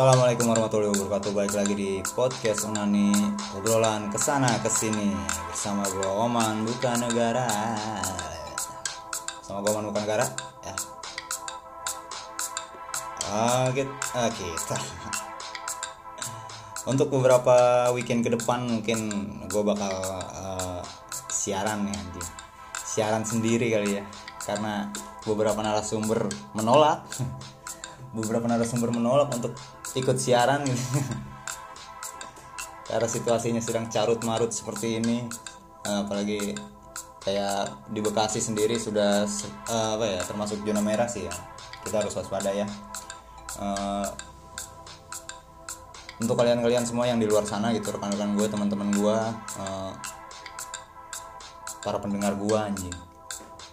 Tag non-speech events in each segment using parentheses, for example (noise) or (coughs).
Assalamualaikum warahmatullahi wabarakatuh. Balik lagi di podcast Onani Obrolan ke sana ke sini. Bersama gue Oman Bukan Negara Sama gue Oman Bukan Negara ya. Ah, kita, ah. Untuk beberapa weekend ke depan Mungkin gue bakal eh, Siaran nih anjing. Siaran sendiri kali ya. Karena beberapa narasumber menolak. (laughs) Beberapa narasumber menolak untuk ikut siaran gitu. karena situasinya sedang carut marut seperti ini. Eh, apalagi kayak di Bekasi sendiri sudah eh, apa ya termasuk zona merah sih ya. Kita harus waspada ya. Eh, untuk kalian-kalian semua yang di luar sana gitu rekan-rekan gue teman-teman gue para pendengar gue anjing.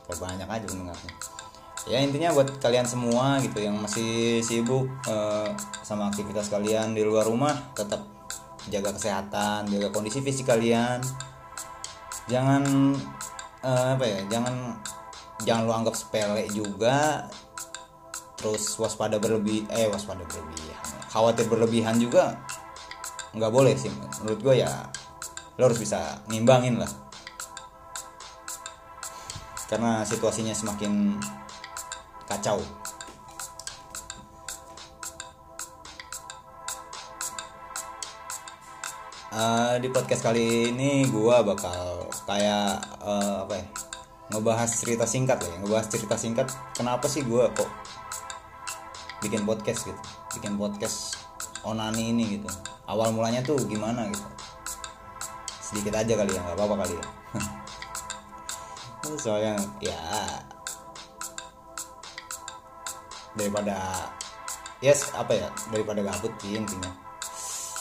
Banyak aja pendengarnya ya intinya buat kalian semua gitu yang masih sibuk eh, sama aktivitas kalian di luar rumah tetap jaga kesehatan jaga kondisi fisik kalian. Jangan eh, apa ya jangan jangan lu anggap sepele juga. Terus waspada berlebih eh waspada berlebihan. Khawatir berlebihan juga nggak boleh sih. Menurut gue ya lo harus bisa ngimbangin lah. Karena situasinya semakin kacau. Eh, di podcast kali ini gua bakal kayak eh, apa ya ngebahas cerita singkat lah ya ngebahas cerita singkat. Kenapa sih gua kok bikin podcast gitu? Bikin podcast onani ini gitu. Awal mulanya tuh gimana gitu? Sedikit aja kali ya nggak apa-apa kali ya. (laughs) Soalnya ya daripada yes apa ya daripada gabut sih intinya.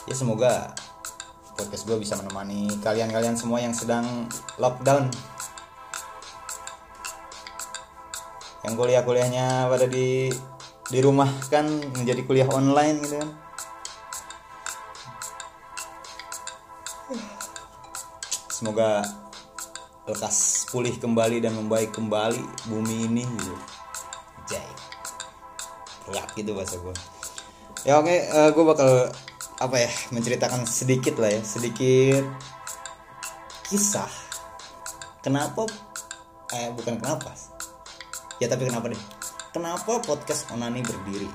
Ya semoga podcast gue bisa menemani kalian-kalian semua yang sedang lockdown. Yang kuliah-kuliahnya pada di di rumah kan menjadi kuliah online gitu kan. Semoga lekas pulih kembali dan membaik kembali bumi ini gitu berat gitu bahasa gue ya oke gue bakal apa ya menceritakan sedikit lah ya sedikit kisah. Kenapa eh bukan kenapa ya tapi kenapa deh? Kenapa podcast onani berdiri?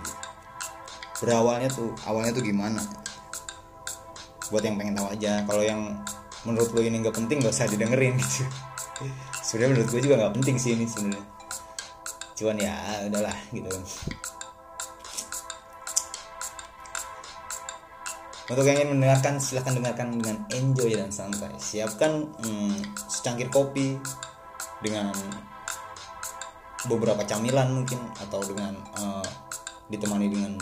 Berawalnya tuh awalnya tuh gimana? Buat yang pengen tahu aja. Kalau yang menurut lo ini nggak penting nggak usah didengerin gitu. Sebenarnya menurut gue juga nggak penting sih ini sebenarnya. Cuman ya udahlah gitu Untuk yang ingin mendengarkan silahkan dengarkan dengan enjoy dan santai. Siapkan hmm, secangkir kopi dengan beberapa camilan mungkin atau dengan eh, ditemani dengan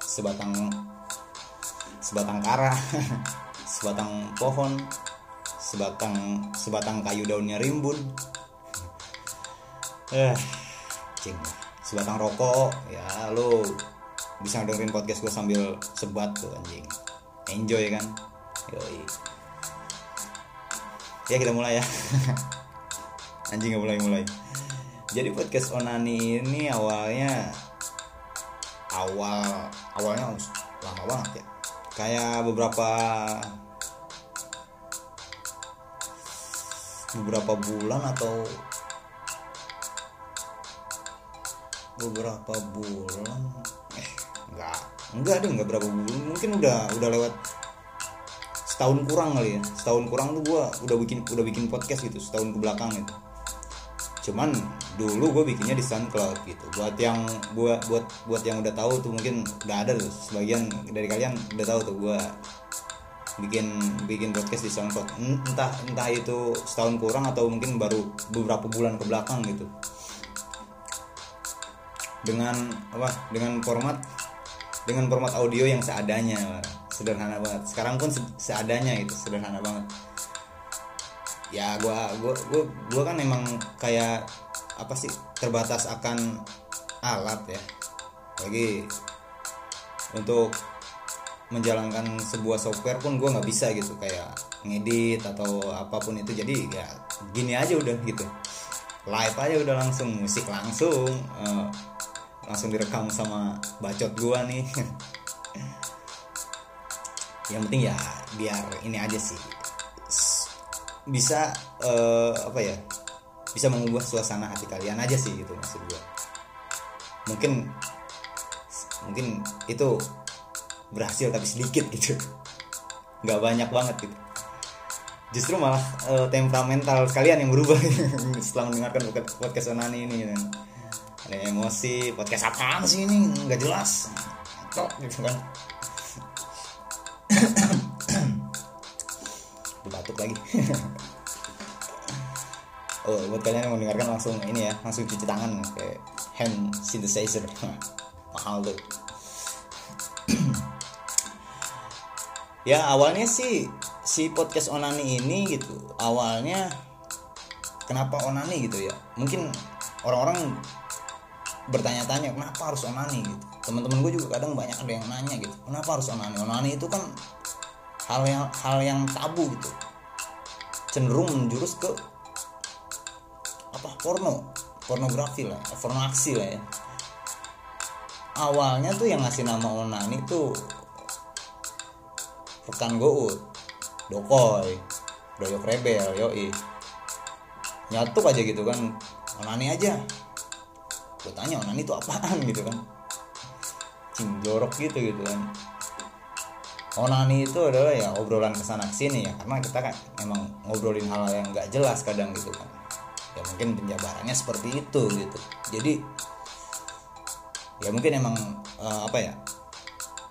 sebatang sebatang kara, (laughs) sebatang pohon, sebatang sebatang kayu daunnya rimbun. Eh, cing. Sebatang rokok, ya lo bisa dengerin podcast gue sambil sebat tuh anjing enjoy kan? Yoi. ya kita mulai ya. (laughs) Anjing nggak mulai mulai. Jadi podcast onani ini awalnya awal awalnya lama banget ya. Kayak beberapa beberapa bulan atau beberapa bulan eh enggak enggak deh enggak berapa bulan. Mungkin udah udah lewat setahun kurang kali ya. Setahun kurang tuh gua udah bikin udah bikin podcast gitu setahun ke belakang gitu. Cuman dulu gue bikinnya di SoundCloud gitu. Buat yang buat buat buat yang udah tahu tuh mungkin udah ada tuh. Sebagian dari kalian udah tahu tuh gue bikin bikin podcast di SoundCloud. Entah entah itu setahun kurang atau mungkin baru beberapa bulan ke belakang gitu. Dengan apa? Dengan format dengan format audio yang seadanya. Sederhana banget. Sekarang pun se- seadanya itu sederhana banget. Ya gua gua gua gua kan emang kayak apa sih terbatas akan alat ya. Lagi untuk menjalankan sebuah software pun gua nggak bisa gitu. Kayak ngedit atau apa pun itu. Jadi ya gini aja udah gitu. Live aja udah langsung musik langsung eh, langsung direkam sama bacot gua nih. Yang penting ya biar ini aja sih. Bisa eh, apa ya bisa mengubah suasana hati kalian aja sih gitu maksud gua. Mungkin mungkin itu berhasil tapi sedikit gitu. Nggak banyak banget gitu. Justru malah eh, temperamental kalian yang berubah (laughs) setelah mendengarkan podcast- onani ini kan ada emosi podcast apaan sih ini? Nggak jelas. Kok gitu kan. (coughs) Batuk lagi. (laughs) Oh buat kalian yang mau dengarkan langsung ini ya langsung cuci tangan kayak hand synthesizer. (laughs) Mahal tuh. (coughs) Ya awalnya sih si podcast onani ini gitu awalnya kenapa onani gitu ya? Mungkin orang-orang bertanya-tanya kenapa harus onani? Gitu. Teman-teman gue juga kadang banyak ada yang nanya gitu kenapa harus onani? Onani itu kan hal yang hal yang tabu gitu. Cenderung menjurus ke apa porno. Pornografi lah porno aksi lah ya. Awalnya tuh yang ngasih nama onani tuh rekan gout dokoy doyok rebel yoi. Nyatuk aja gitu kan onani aja gue tanya onani itu apaan? Gitu kan. Cing jorok gitu gitu kan. Onani itu adalah ya obrolan ke sana ke sini ya. Karena kita kan emang ngobrolin hal yang nggak jelas kadang gitu kan. Ya mungkin penjabarannya seperti itu gitu. Jadi ya mungkin emang eh, apa ya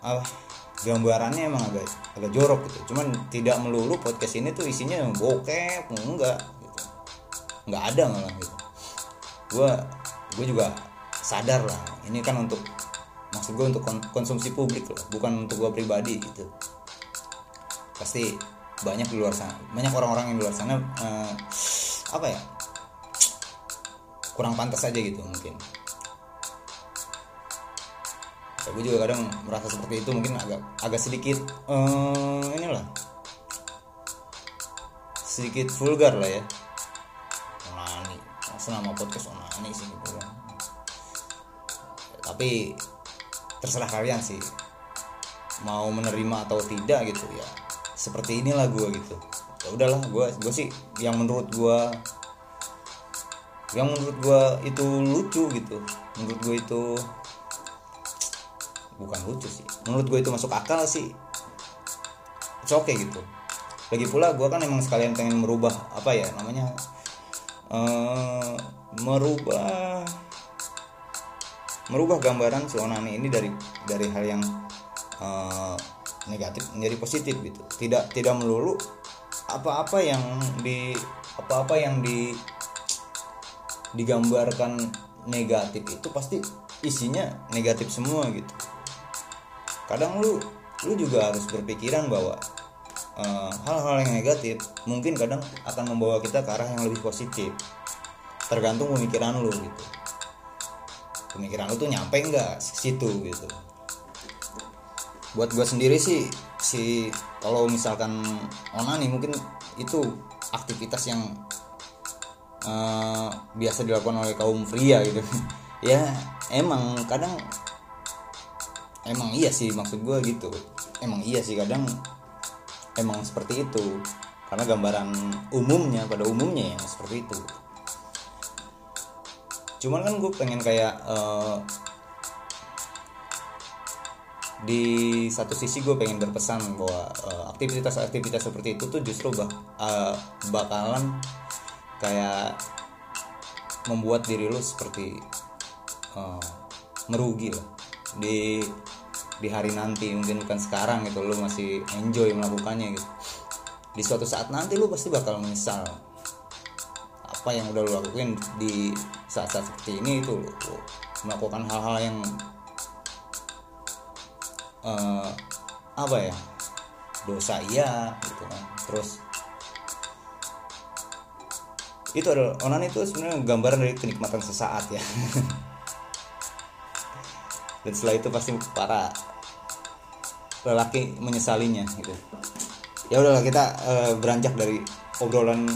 apa gambarannya emang agak agak jorok gitu. Cuman tidak melulu podcast ini tuh isinya bokep enggak gitu. Nggak ada malah gitu. Gue gue juga sadar lah ini kan untuk maksud gue untuk kon- konsumsi publik lah bukan untuk gue pribadi gitu. Pasti banyak di luar sana banyak orang-orang yang di luar sana eh, apa ya? Kurang pantas aja gitu mungkin. Ya, gue juga kadang merasa seperti itu mungkin agak agak sedikit eh, inilah. Sedikit vulgar lah ya. Onani masa nama podcast onani sih? gitu tapi terserah kalian sih. Mau menerima atau tidak gitu ya. Seperti inilah gue gitu. Ya udahlah gue gue sih yang menurut gue yang menurut gue itu lucu gitu. Menurut gue itu bukan lucu sih. Menurut gue itu masuk akal sih. It's okay gitu. Lagi pula gue kan emang sekalian pengen merubah apa ya namanya eh merubah merubah gambaran si onani ini dari dari hal yang eh, negatif menjadi positif gitu. Tidak tidak melulu apa-apa yang di apa-apa yang di digambarkan negatif itu pasti isinya negatif semua gitu. Kadang lu lu juga harus berpikiran bahwa eh, hal-hal yang negatif mungkin kadang akan membawa kita ke arah yang lebih positif. Tergantung pemikiran lu gitu pemikiran lu tuh nyampe nggak? Situ gitu. Buat gue sendiri sih si kalau misalkan onani mungkin itu aktivitas yang eh, biasa dilakukan oleh kaum pria gitu. (laughs) Ya emang kadang emang iya sih maksud gue gitu. Emang iya sih kadang emang seperti itu. Karena gambaran umumnya pada umumnya yang seperti itu cuman kan gue pengen kayak eh, di satu sisi gue pengen berpesan bahwa eh, aktivitas-aktivitas seperti itu tuh justru bah, eh, bakalan kayak membuat diri lu seperti eh, merugi lah. Di di hari nanti mungkin bukan sekarang gitu lu masih enjoy melakukannya gitu. Di suatu saat nanti lu pasti bakal menyesal apa yang udah lu lakuin di saat-saat seperti ini itu melakukan hal-hal yang eh, apa ya dosa iya gitu kan. Terus itu adalah onan itu sebenarnya gambaran dari kenikmatan sesaat ya. (laughs) Dan setelah itu pasti para lelaki menyesalinya gitu. Ya udahlah kita eh, beranjak dari obrolan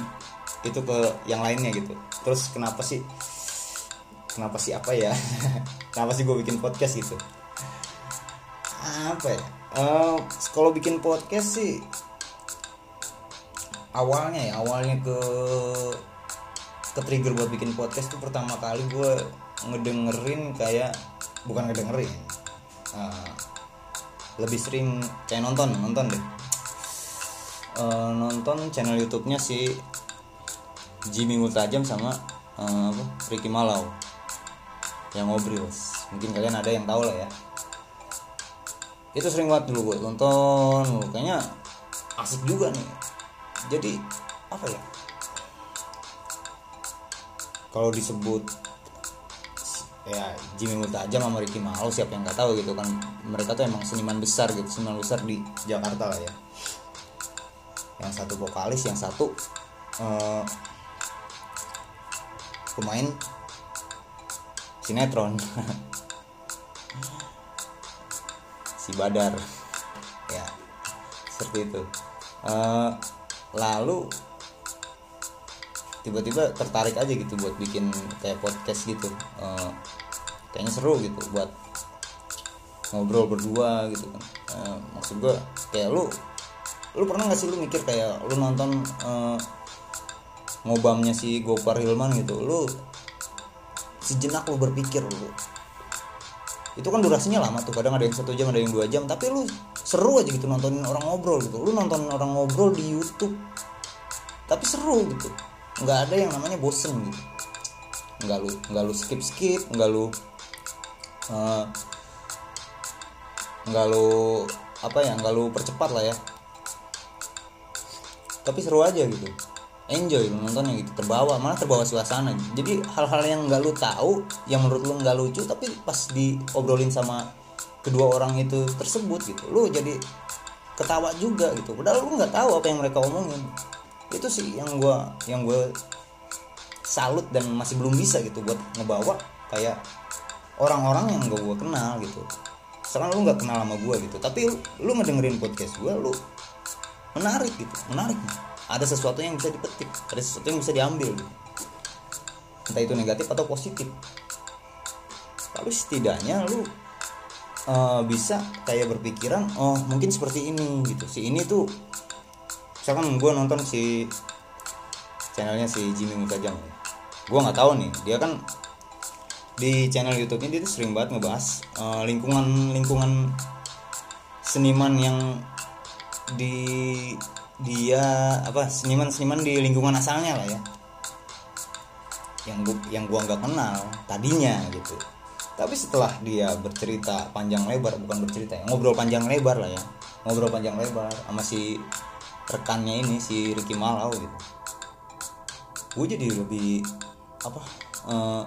itu ke yang lainnya gitu. Terus kenapa sih kenapa sih apa ya? (laughs) Kenapa sih gue bikin podcast gitu? Apa ya? Eh, kalau bikin podcast sih awalnya ya awalnya ke ke trigger buat bikin podcast tuh pertama kali gue ngedengerin kayak bukan ngedengerin eh, lebih sering kayak nonton nonton deh. Eh, nonton channel YouTube-nya si Jimmy Multajam sama eh, apa Ricky Malau yang ngobrol. Mungkin kalian ada yang tahu lah ya. Itu sering banget dulu gue tonton kayaknya asik juga nih. Jadi apa ya? Kalau disebut ya Jimmy Multajam sama Ricky Malau siapa yang nggak tahu gitu kan. Mereka tuh emang seniman besar gitu seniman besar di Jakarta lah ya. Yang satu vokalis yang satu eh, pemain sinetron. Si Badar. Ya seperti itu. Eh, lalu tiba-tiba tertarik aja gitu buat bikin kayak podcast gitu. Eh, kayaknya seru gitu buat ngobrol berdua gitu kan. Eh, maksud gue kayak lu lu pernah gak sih lu mikir kayak lu nonton eh, ngobamnya si Gopar Hilman gitu? Lu sejenak lu berpikir lu itu kan durasinya lama tuh kadang ada yang satu jam ada yang dua jam tapi lu seru aja gitu nontonin orang ngobrol gitu. Lu nonton orang ngobrol di YouTube tapi seru gitu. Nggak ada yang namanya bosen gitu. Nggak lu nggak lu skip skip nggak lu eh, nggak lu apa ya nggak lu percepat lah ya. Tapi seru aja gitu enjoy lu nontonnya gitu. Terbawa malah terbawa suasana. Jadi hal-hal yang nggak lu tahu yang menurut lu nggak lucu tapi pas diobrolin sama kedua orang itu tersebut gitu lu jadi ketawa juga gitu. Padahal lu nggak tahu apa yang mereka omongin. Itu sih yang gua yang gue salut dan masih belum bisa gitu buat ngebawa kayak orang-orang yang gak gue kenal gitu. Sekarang lu nggak kenal sama gue gitu tapi lu, lu ngedengerin podcast gue lu menarik gitu menarik ada sesuatu yang bisa dipetik ada sesuatu yang bisa diambil. Entah itu negatif atau positif. Tapi setidaknya lu eh, bisa kayak berpikiran oh mungkin seperti ini gitu. Si ini tuh misalkan gue nonton si channelnya si Jimmy Mutajam gue nggak tahu nih dia kan di channel YouTube-nya dia tuh sering banget ngebahas eh, lingkungan lingkungan seniman yang di dia apa seniman-seniman di lingkungan asalnya lah ya. Yang gua, yang gua nggak kenal tadinya gitu. Tapi setelah dia bercerita panjang lebar bukan bercerita ya ngobrol panjang lebar lah ya. Ngobrol panjang lebar sama si rekannya ini si Ricky Malau gitu. Gue jadi lebih apa eh,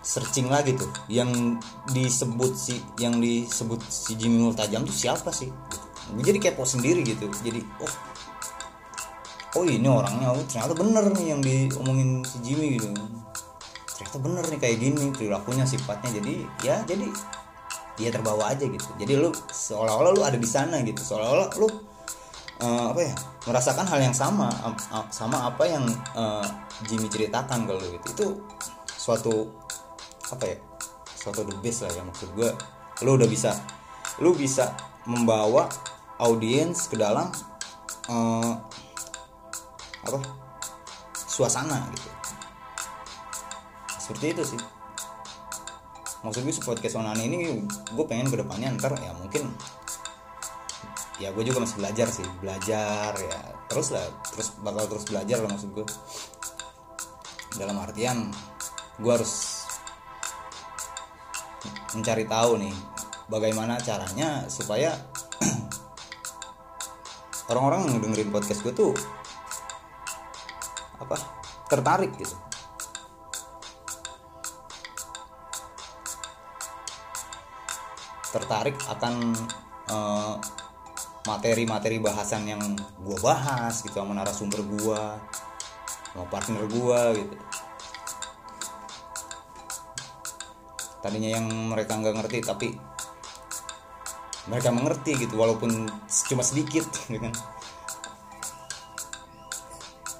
searching lagi tuh. Yang disebut si yang disebut si Jimmy Multajam tuh siapa sih gue jadi kepo sendiri gitu. Jadi oh oh ini orangnya oh ternyata bener nih yang diomongin si Jimmy gitu. Ternyata bener nih kayak gini perilakunya sifatnya. Jadi ya jadi dia terbawa aja gitu. Jadi lu seolah-olah lu ada di sana gitu. Seolah-olah lu eh, apa ya merasakan hal yang sama sama apa yang eh, Jimmy ceritakan kalau gitu. Itu suatu apa ya suatu the best lah ya maksud gue lu udah bisa lu bisa membawa audiens ke dalam eh, apa suasana gitu. Seperti itu sih. Maksud gue podcast onani ini gue pengen ke depannya ntar ya mungkin ya gue juga masih belajar sih belajar ya. Terus lah terus bakal terus belajar lah maksud gue. Dalam artian gue harus mencari tahu nih bagaimana caranya supaya (clears throat) orang-orang yang dengerin podcast gue tuh apa? tertarik gitu. Tertarik akan uh, materi-materi bahasan yang gue bahas gitu sama narasumber gue sama partner gue gitu. Tadinya yang mereka nggak ngerti tapi mereka mengerti gitu walaupun cuma sedikit gitu kan.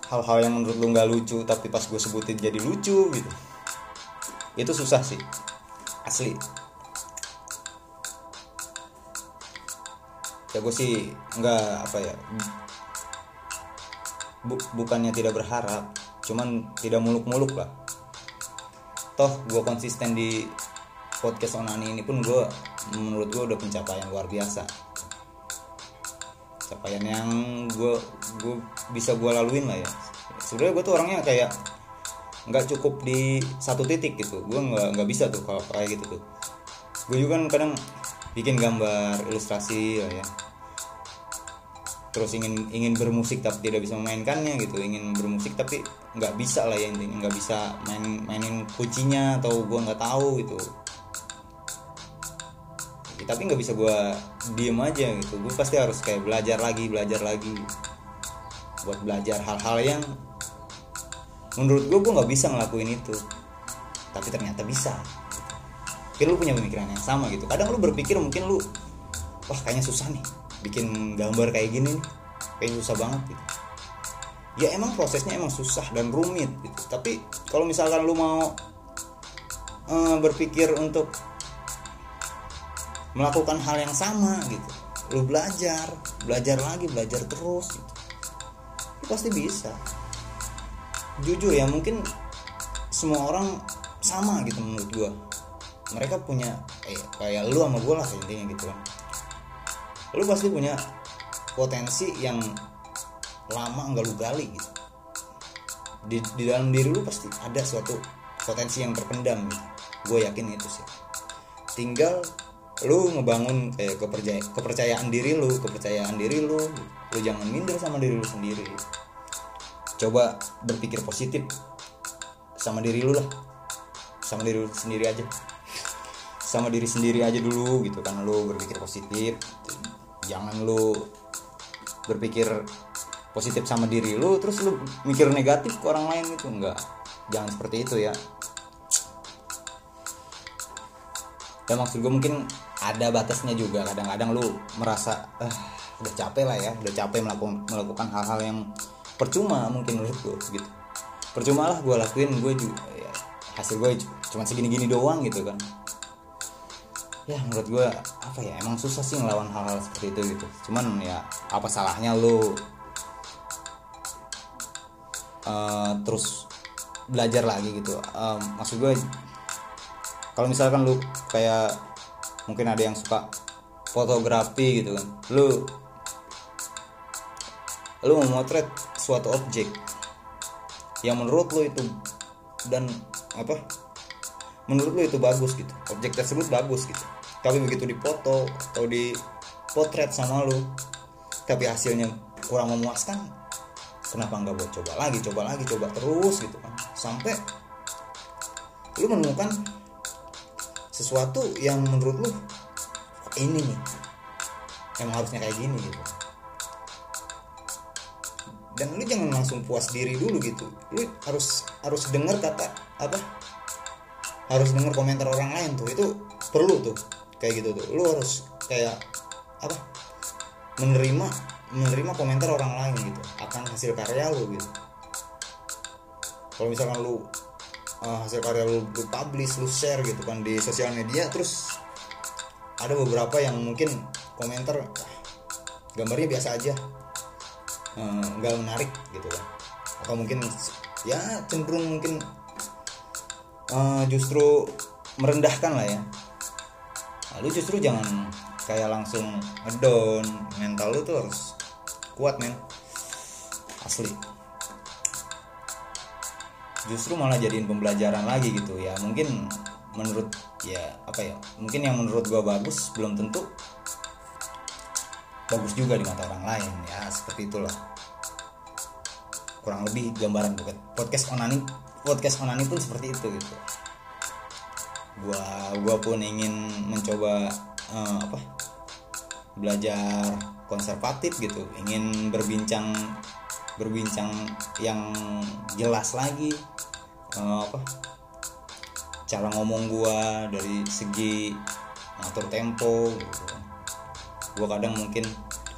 Hal-hal yang menurut lu nggak lucu tapi pas gue sebutin jadi lucu gitu. Itu susah sih. Asli. Ya gue sih nggak apa ya bu- bukannya tidak berharap cuman tidak muluk-muluk lah. Toh gue konsisten di podcast onani ini pun gue menurut gue udah pencapaian luar biasa. Capaian yang gue gue bisa gue laluin lah ya. Sebenarnya gue tuh orangnya kayak nggak cukup di satu titik gitu. Gue nggak nggak bisa tuh kalau kayak gitu tuh. Gue juga kan kadang bikin gambar ilustrasi lah ya. Terus ingin ingin bermusik tapi tidak bisa memainkannya gitu. Ingin bermusik tapi nggak bisa lah ya intinya. Nggak bisa main mainin kuncinya atau gue nggak tahu gitu tapi nggak bisa gue diem aja gitu. Gue pasti harus kayak belajar lagi belajar lagi buat belajar hal-hal yang menurut gue gue nggak bisa ngelakuin itu. Tapi ternyata bisa. Mungkin lu punya pemikiran yang sama gitu. Kadang lu berpikir mungkin lu wah kayaknya susah nih bikin gambar kayak gini kayaknya susah banget gitu. Ya emang prosesnya emang susah dan rumit gitu. Tapi kalau misalkan lu mau eh, berpikir untuk melakukan hal yang sama gitu. Lu belajar belajar lagi belajar terus gitu. Lu pasti bisa. Jujur ya mungkin semua orang sama gitu menurut gua. Mereka punya eh, kayak lu sama gue lah intinya gitu kan. Lu pasti punya potensi yang lama nggak lu gali gitu. Di, di dalam diri lu pasti ada suatu potensi yang terpendam gitu. Gue yakin itu sih. Tinggal lu ngebangun kayak kepercayaan kepercayaan diri lu kepercayaan diri lu lu jangan minder sama diri lu sendiri. Coba berpikir positif sama diri lu lah. Sama diri lu sendiri aja. Sama diri sendiri aja dulu gitu kan lu berpikir positif. Jangan lu berpikir positif sama diri lu terus lu mikir negatif ke orang lain gitu. Enggak jangan seperti itu ya. Ya maksud gue mungkin ada batasnya juga kadang-kadang lu merasa ah udah capek lah ya udah capek melakukan melakukan hal-hal yang percuma mungkin menurut gue gitu. Percuma lah gue lakuin gue juga ya, hasil gue cuma segini-gini doang gitu kan. Ya menurut gue apa ya emang susah sih ngelawan hal-hal seperti itu gitu. Cuman ya apa salahnya lu eh, terus belajar lagi gitu. Em, maksud gue kalau misalkan lu kayak mungkin ada yang suka fotografi gitu kan. Lu lu memotret suatu objek yang menurut lu itu dan apa menurut lu itu bagus gitu. Objek tersebut bagus gitu. Tapi begitu dipoto atau di potret sama lu tapi hasilnya kurang memuaskan kenapa nggak buat coba lagi coba lagi coba terus gitu kan. Sampai lu menemukan sesuatu yang menurut lu "Kok ini nih emang harusnya kayak gini gitu. Dan lu jangan langsung puas diri dulu gitu. Lu harus harus dengar kata apa? Harus dengar komentar orang lain tuh. Itu perlu tuh kayak gitu tuh. Lu harus kayak apa? Menerima menerima komentar orang lain gitu. Akan hasil karya lu gitu. Kalau misalkan lu uh, hasil karya lu, lu publish lu share gitu kan di sosial media. Terus ada beberapa yang mungkin komentar "Ah, gambarnya biasa aja. Eh, nggak menarik gitu kan. Atau mungkin ya cenderung mungkin eh, justru merendahkan lah ya. Lalu justru jangan kayak langsung ngedown. Mental lu tuh harus kuat men. Asli justru malah jadiin pembelajaran lagi gitu ya. Mungkin menurut ya apa ya mungkin yang menurut gua bagus belum tentu bagus juga di mata orang lain ya seperti itulah. Kurang lebih gambaran podcast onani podcast onani pun seperti itu gitu. Gua gua pun ingin mencoba eh, apa belajar konservatif gitu. Ingin berbincang berbincang yang jelas lagi. Eh, apa? Cara ngomong gua dari segi ngatur tempo gitu. Gua kadang mungkin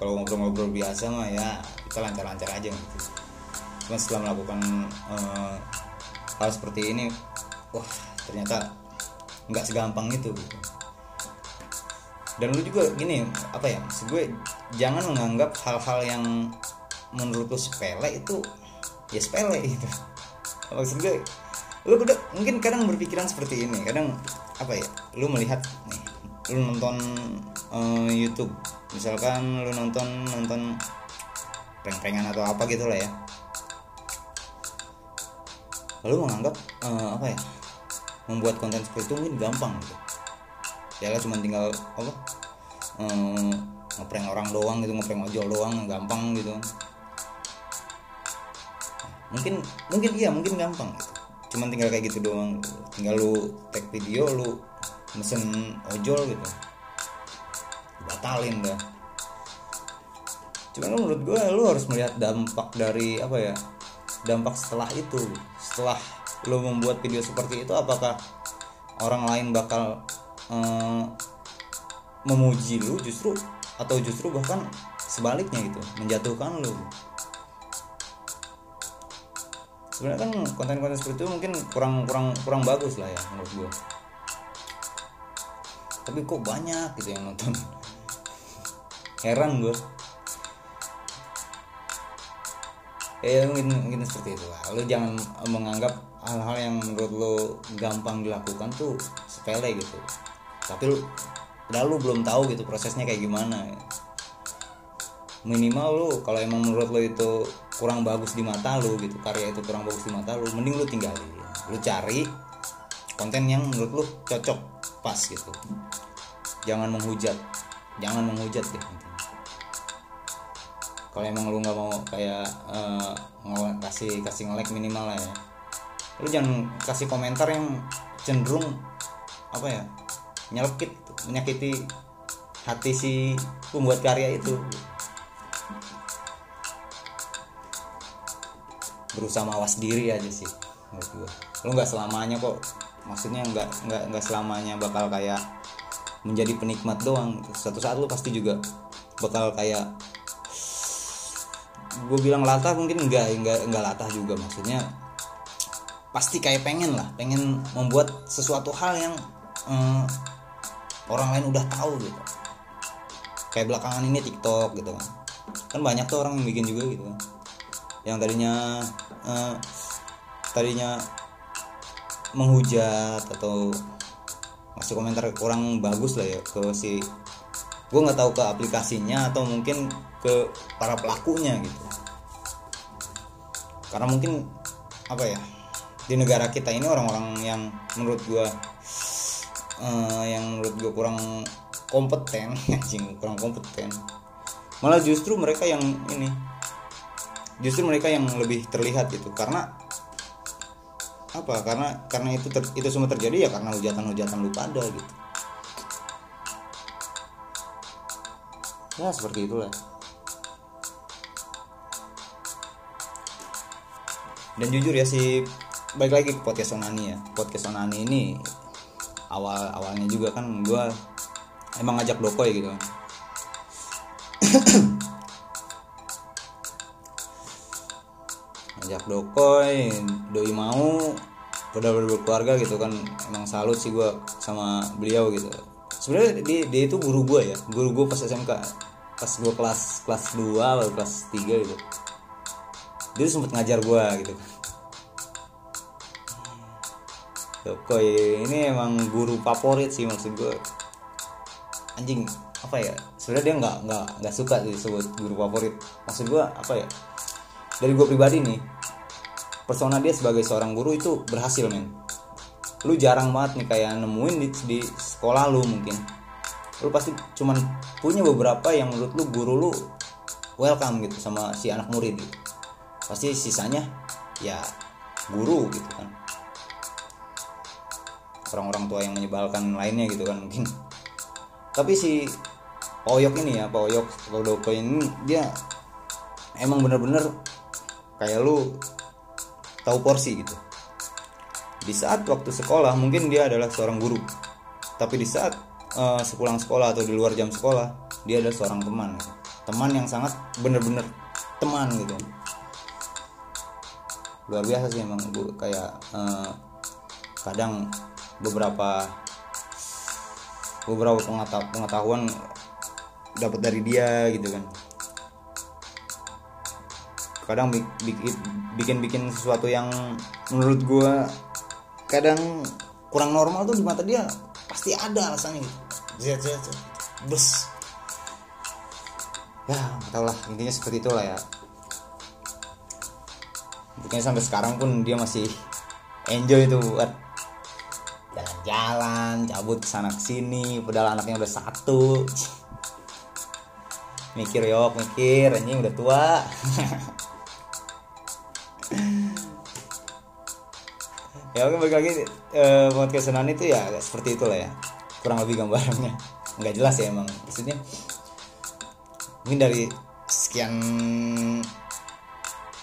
kalau ngobrol-ngobrol biasa mah ya kita lancar-lancar aja gitu. Cuma setelah melakukan eh, hal seperti ini wah ternyata nggak segampang itu gitu. Dan lu juga gini apa ya maksud gue jangan menganggap hal-hal yang menurut lu sepele itu ya sepele gitu. Maksud gue lu udah mungkin kadang berpikiran seperti ini kadang apa ya lu melihat nih lu nonton eh, YouTube. Misalkan lu nonton nonton prank-prankan atau apa gitu lah ya. Lalu menganggap eh, apa ya membuat konten seperti itu mungkin gampang gitu. Ya lah cuma tinggal apa eh, ngeprank orang doang gitu ngeprank ojol doang gampang gitu mungkin mungkin iya mungkin gampang gitu. Cuman tinggal kayak gitu doang tinggal lu tag video lu mesen ojol gitu. Batalin dah. Cuman menurut gue lu harus melihat dampak dari apa ya dampak setelah itu. Setelah lu membuat video seperti itu apakah orang lain bakal eh, memuji lu justru? Atau justru bahkan sebaliknya gitu menjatuhkan lu sebenarnya kan konten-konten seperti itu mungkin kurang kurang kurang bagus lah ya menurut gue tapi kok banyak gitu yang nonton? Heran gue ya mungkin mungkin seperti itu lah. Lu jangan menganggap hal-hal yang menurut lu gampang dilakukan tuh sepele gitu. Tapi lu udah lu belum tahu gitu prosesnya kayak gimana. Minimal lu kalau emang menurut lu itu kurang bagus di mata lu gitu karya itu kurang bagus di mata lu mending lu tinggalin lu cari konten yang menurut lu cocok pas gitu. Jangan menghujat jangan menghujat deh kalau emang lu nggak mau kayak nge- kasih kasih nge-like minimal lah ya. Lu jangan kasih komentar yang cenderung apa ya nyelekit menyakiti hati si pembuat karya itu berusaha mawas diri aja sih menurut gua. Lu nggak selamanya kok maksudnya nggak nggak nggak selamanya bakal kayak menjadi penikmat doang. Suatu saat lu pasti juga bakal kayak gue bilang latah mungkin enggak enggak enggak latah juga. Maksudnya pasti kayak pengen lah pengen membuat sesuatu hal yang eh, orang lain udah tahu gitu. Kayak belakangan ini TikTok gitu kan. Kan banyak tuh orang yang bikin juga gitu kan yang tadinya eh, tadinya menghujat atau ngasih komentar kurang bagus lah ya ke si gue nggak tahu ke aplikasinya atau mungkin ke para pelakunya gitu. Karena mungkin apa ya di negara kita ini orang-orang yang menurut gue eh, yang menurut gue kurang kompeten (laughs) kurang kompeten. Malah justru mereka yang ini justru mereka yang lebih terlihat gitu. Karena apa? Karena karena itu ter- itu semua terjadi ya karena hujatan-hujatan lu pada gitu. Ya seperti itulah. Dan jujur ya si baik lagi ke podcast Onani ya. Podcast Onani ini awal awalnya juga kan gue emang ngajak Dokoy gitu ngajak Dokoy doi mau udah berkeluarga gitu kan. Emang salut sih gue sama beliau gitu. Sebenarnya dia, dia itu guru gue ya guru gue pas SMK pas gue kelas kelas 2 atau kelas 3 gitu. Dia sempet ngajar gue gitu. Dokoy ini emang guru favorit sih maksud gue anjing apa ya? Sebenarnya dia nggak nggak nggak suka disebut guru favorit. Maksud gue apa ya? Dari gue pribadi nih persona dia sebagai seorang guru itu berhasil men. Lu jarang banget nih kayak nemuin di, di sekolah lu mungkin. Lu pasti cuman punya beberapa yang menurut lu guru lu welcome gitu sama si anak murid gitu. Pasti sisanya ya guru gitu kan. Orang-orang tua yang menyebalkan lainnya gitu kan mungkin. Tapi si Oyok ini ya Pak Oyok Kodoko ini dia emang bener-bener kayak lu tahu porsi gitu. Di saat waktu sekolah mungkin dia adalah seorang guru. Tapi di saat uh, sepulang sekolah atau di luar jam sekolah dia adalah seorang teman gitu. teman yang sangat bener-bener teman gitu. Luar biasa sih emang gue kayak uh, kadang beberapa beberapa pengetahuan dapat dari dia gitu kan kadang bikin bikin sesuatu yang menurut gue kadang kurang normal tuh di mata dia pasti ada alasannya gitu. Zet zet bus ya nggak tau lah intinya seperti itulah ya. Mungkin sampai sekarang pun dia masih enjoy itu buat jalan-jalan cabut ke sana ke sini padahal anaknya udah satu. Mikir yok mikir anjing udah tua (laughs) ya oke balik lagi eh, podcast Senan itu ya seperti itulah ya. Kurang lebih gambarannya. Nggak jelas ya emang. Maksudnya mungkin dari sekian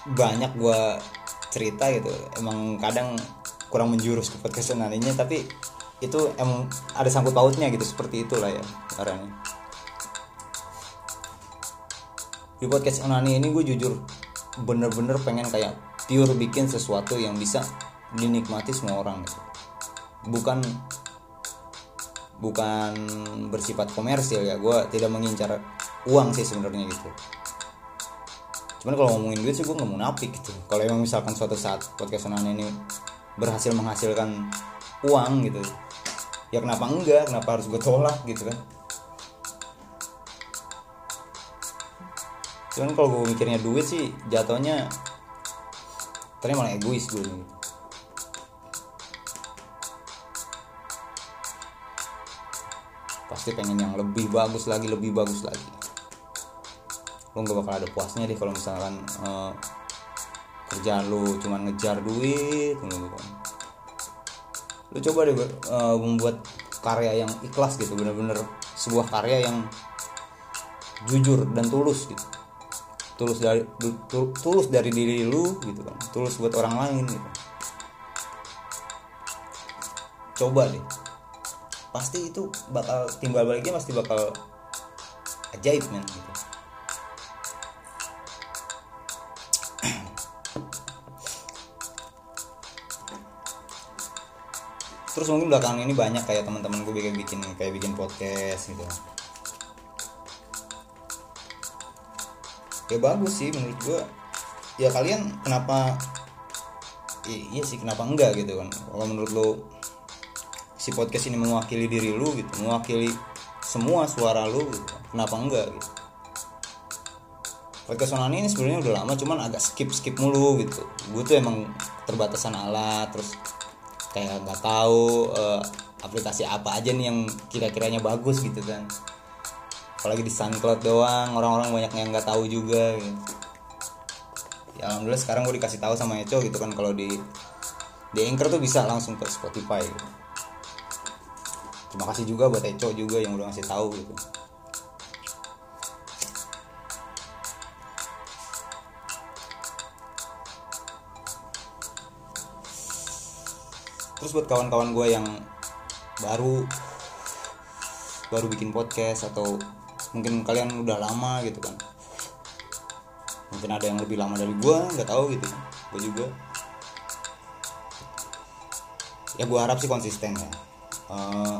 banyak gua cerita gitu emang kadang kurang menjurus ke podcast Senaninya tapi itu emang ada sangkut pautnya gitu seperti itulah ya caranya di podcast Onani ini gue jujur bener-bener pengen kayak pure bikin sesuatu yang bisa dinikmati semua orang gitu. Bukan bukan bersifat komersil ya. Gue tidak mengincar uang sih sebenarnya gitu. Cuman kalau ngomongin duit sih gue nggak mau napik gitu. Kalau emang misalkan suatu saat podcast ini berhasil menghasilkan uang gitu ya kenapa enggak? Kenapa harus gue tolak gitu kan? Cuman kalau gue mikirnya duit sih jatuhnya ternyata malah egois gue. Gitu pasti pengen yang lebih bagus lagi lebih bagus lagi. Lo gak bakal ada puasnya deh kalau misalkan uh, kerjaan lu cuman ngejar duit gitu kan. Coba deh uh, membuat karya yang ikhlas gitu bener-bener sebuah karya yang jujur dan tulus gitu tulus dari tulus dari diri lu gitu kan. Tulus buat orang lain gitu. Coba deh. Pasti itu bakal timbal baliknya pasti bakal ajaib men gitu. Terus mungkin belakangan ini banyak kayak teman-teman gue bikin bikin kayak bikin podcast gitu ya bagus sih menurut gue ya kalian kenapa iya sih kenapa enggak gitu kan? Kalau menurut lo si podcast ini mewakili diri lu gitu mewakili semua suara lu gitu. kenapa enggak gitu? Podcast online ini sebenarnya udah lama cuman agak skip skip mulu gitu. Gue tuh emang terbatasan alat terus kayak nggak tahu uh, aplikasi apa aja nih yang kira-kiranya bagus gitu kan apalagi di SoundCloud doang orang-orang banyak yang nggak tahu juga gitu. ya alhamdulillah sekarang gue dikasih tahu sama Eco gitu kan kalau di di Anchor tuh bisa langsung ke Spotify gitu. terima kasih juga buat Eco juga yang udah ngasih tahu gitu terus buat kawan-kawan gue yang baru baru bikin podcast atau mungkin kalian udah lama gitu kan. Mungkin ada yang lebih lama dari gue nggak tahu gitu. Gue juga. Ya gue harap sih konsisten ya. Uh,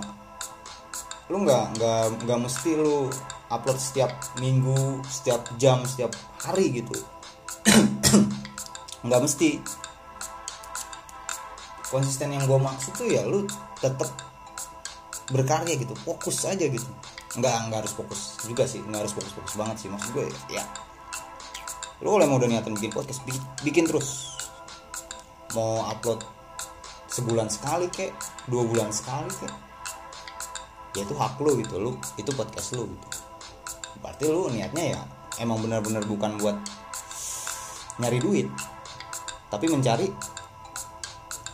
lu nggak nggak nggak mesti lu upload setiap minggu setiap jam setiap hari gitu. (clears throat) Nggak mesti. Konsisten yang gue maksud tuh ya lu tetap berkarya gitu. Fokus aja gitu. Nggak nggak harus fokus juga sih nggak harus fokus fokus banget sih. Maksud gue ya lu kalau mau udah niatan bikin podcast bikin, bikin terus. Mau upload sebulan sekali kek dua bulan sekali kek ya itu hak lu gitu lu itu podcast lu gitu. Berarti lu niatnya ya emang benar-benar bukan buat nyari duit tapi mencari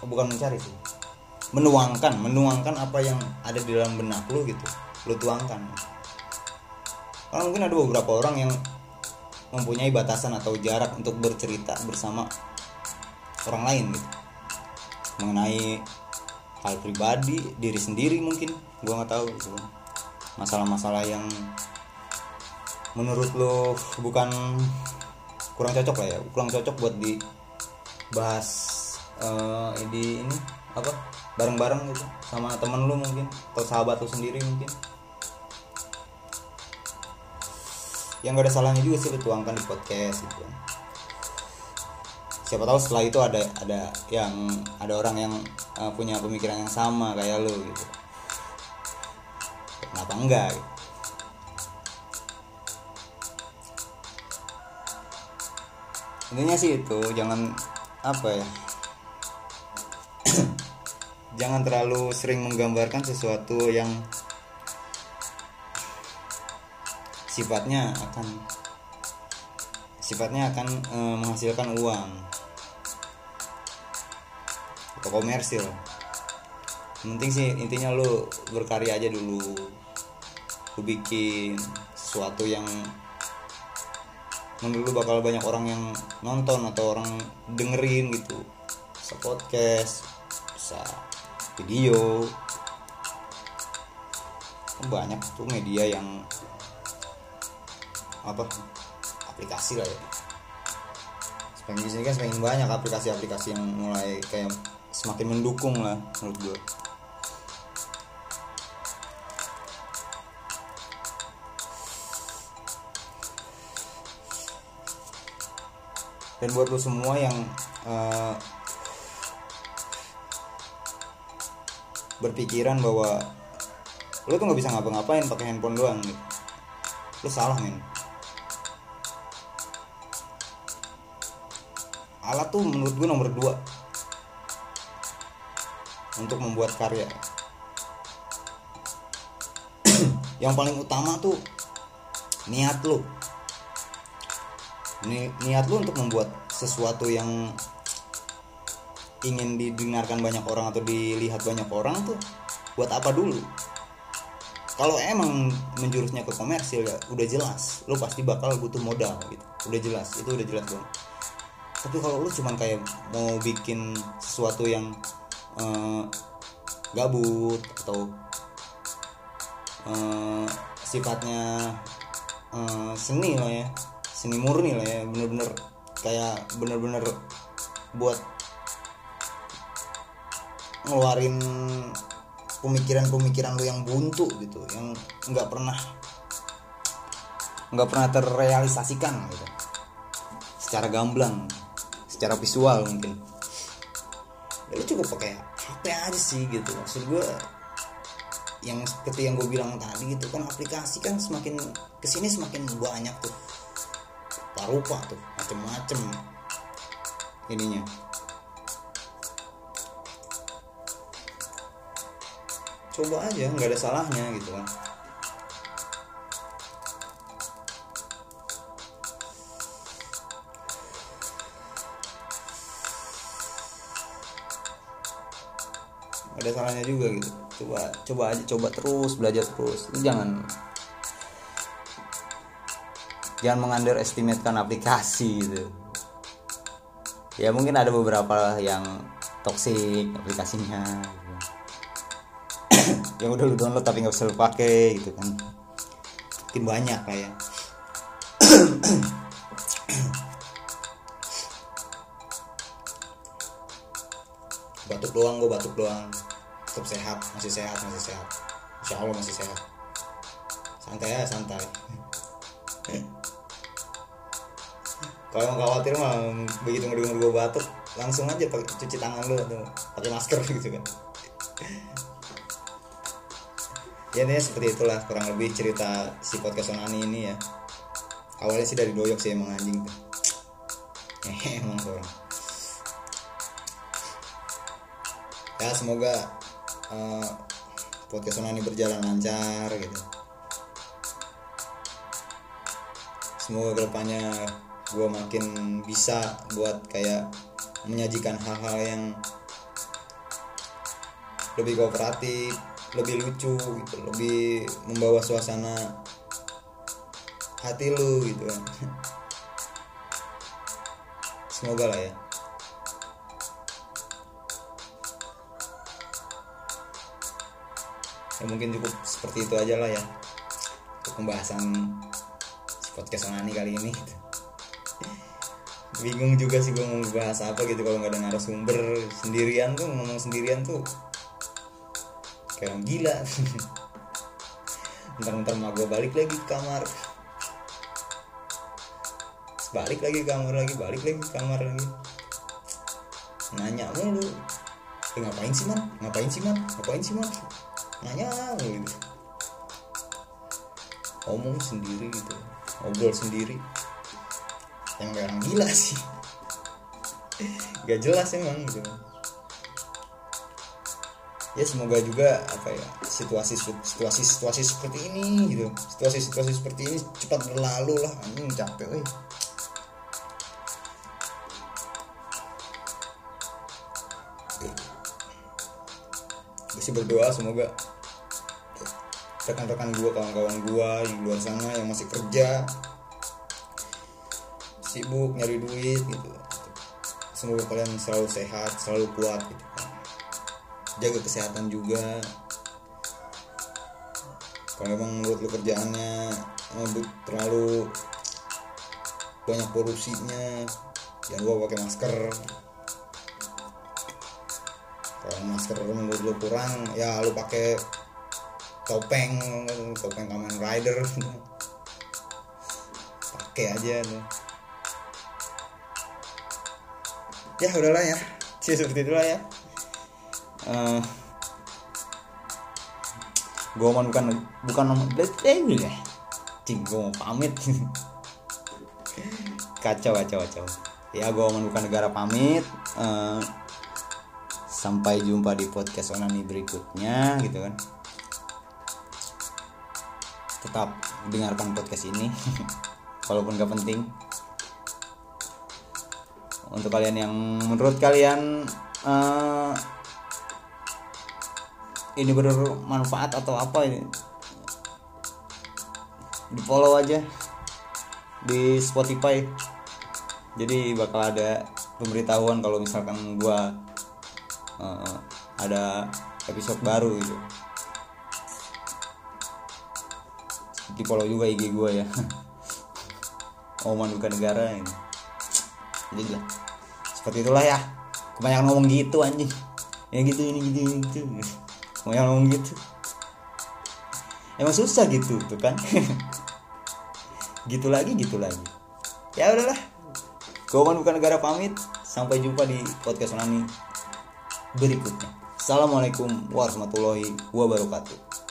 bukan mencari sih menuangkan menuangkan apa yang ada di dalam benak lu gitu lu tuangkan karena mungkin ada beberapa orang yang mempunyai batasan atau jarak untuk bercerita bersama orang lain gitu. Mengenai hal pribadi diri sendiri mungkin gua nggak tahu gitu. Masalah-masalah yang menurut lo bukan kurang cocok lah ya kurang cocok buat dibahas eh di ini apa bareng-bareng gitu sama temen lu mungkin atau sahabat lu sendiri mungkin yang gak ada salahnya juga sih lu tuangkan di podcast gitu siapa tahu setelah itu ada ada yang ada orang yang eh, punya pemikiran yang sama kayak lu gitu kenapa enggak gitu. intinya sih itu jangan apa ya (clears throat) jangan terlalu sering menggambarkan sesuatu yang sifatnya akan sifatnya akan e, menghasilkan uang. Atau komersil. Penting sih intinya lu berkarya aja dulu. Lu bikin sesuatu yang menurut lu bakal banyak orang yang nonton atau orang dengerin gitu. Bisa podcast bisa video. Banyak tuh media yang apa aplikasi lah ya. Semakin di sini kan semakin banyak aplikasi-aplikasi yang mulai kayak semakin mendukung lah menurut gue dan buat lo semua yang eh, berpikiran bahwa lo tuh nggak bisa ngapa-ngapain pakai handphone doang lo salah men alat tuh menurut gue nomor dua. Untuk membuat karya. (coughs) Yang paling utama tuh niat lo Ni- niat lo untuk membuat sesuatu yang ingin didengarkan banyak orang atau dilihat banyak orang tuh buat apa dulu? Kalau emang menjurusnya ke komersil ya udah jelas lo pasti bakal butuh modal gitu. Udah jelas itu udah jelas dong tapi kalau lu cuman kayak mau bikin sesuatu yang eh, gabut atau eh, sifatnya eh, seni lah ya seni murni lah ya bener-bener kayak bener-bener buat ngeluarin pemikiran-pemikiran lu yang buntu gitu yang nggak pernah nggak pernah terrealisasikan gitu secara gamblang secara visual mungkin. Ya lu cukup pakai HP aja sih gitu. Maksud gue yang seperti yang gue bilang tadi gitu kan aplikasi kan semakin ke sini semakin banyak tuh. Parupa tuh macem-macem ininya. Coba aja nggak ada salahnya gitu kan ada salahnya juga gitu. Coba coba aja coba terus belajar terus. Lu jangan jangan mengunderestimatekan aplikasi gitu. Ya mungkin ada beberapa yang toxic aplikasinya gitu. (coughs) yang udah lu download tapi nggak bisa lu pakai gitu kan. Mungkin banyak lah ya batuk doang gue batuk doang. Tetap sehat masih sehat masih sehat. Insya Allah masih sehat. Santai ya santai. (laughs) Kalau yang khawatir mah begitu ngedengar gue batuk langsung aja pakai cuci tangan lu atau pakai masker (laughs) gitu kan. Ya intinya seperti itulah kurang lebih cerita si podcast Onani ini ya. Awalnya sih dari doyok sih emang anjing tuh. (laughs) Emang orang ya semoga uh, podcast Onani berjalan lancar gitu. Semoga ke depannya gue makin bisa buat kayak menyajikan hal-hal yang lebih kooperatif lebih lucu gitu lebih membawa suasana hati lu gitu kan. (laughs) Semoga lah ya ya mungkin cukup seperti itu aja lah ya. Untuk pembahasan podcast onani kali ini. (laughs) Bingung juga sih gue mau bahas apa gitu kalau nggak ada narasumber sendirian tuh ngomong sendirian tuh kayak gila. (laughs) Ntar-ntar mah gue balik lagi ke kamar. Balik lagi ke kamar lagi balik lagi ke kamar lagi. Nanya mulu. "Eh, ngapain sih man ngapain sih man ngapain sih man nanya gitu ngomong sendiri gitu. Ngobrol sendiri. Emang kayak orang gila sih. Gak jelas emang gitu. Ya semoga juga apa ya situasi situasi situasi seperti ini gitu. Situasi situasi seperti ini cepat berlalu lah. Anjing capek weh gue sih berdoa semoga rekan-rekan gue kawan-kawan gue di luar sana yang masih kerja sibuk nyari duit gitu. Semoga kalian selalu sehat selalu kuat gitu kan. Jaga kesehatan juga. Kalau memang menurut lu kerjaannya terlalu banyak polusinya jangan lupa pakai masker masker menurut lu kurang. Ya lu pakai topeng topeng Kamen Rider. (laughs) Pakai aja tuh ya udahlah ya. Sih (laughs) seperti itulah ya. Eh gue mau bukan bukan nomor eh ya cing gue mau pamit. (laughs) Kacau kacau kacau. Ya gue mau bukan negara pamit. Eh, sampai jumpa di podcast onani berikutnya gitu kan. Tetap dengarkan podcast ini (laughs) walaupun gak penting. Untuk kalian yang menurut kalian eh, ini bermanfaat atau apa ini? Di follow aja di Spotify. Jadi bakal ada pemberitahuan kalau misalkan gua eh, ada episode baru gitu. Di follow juga IG gua ya. (laughs) Oman bukan negara ini. Jadi lah seperti itulah ya. Kebanyakan ngomong gitu anjing. Ya gitu ini gitu ini gitu. Kebanyakan ngomong gitu. Emang susah gitu tuh kan. (laughs) Gitu lagi gitu lagi. Ya udahlah. Goman bukan negara pamit. Sampai jumpa di podcast Onani berikutnya. Assalamualaikum warahmatullahi wabarakatuh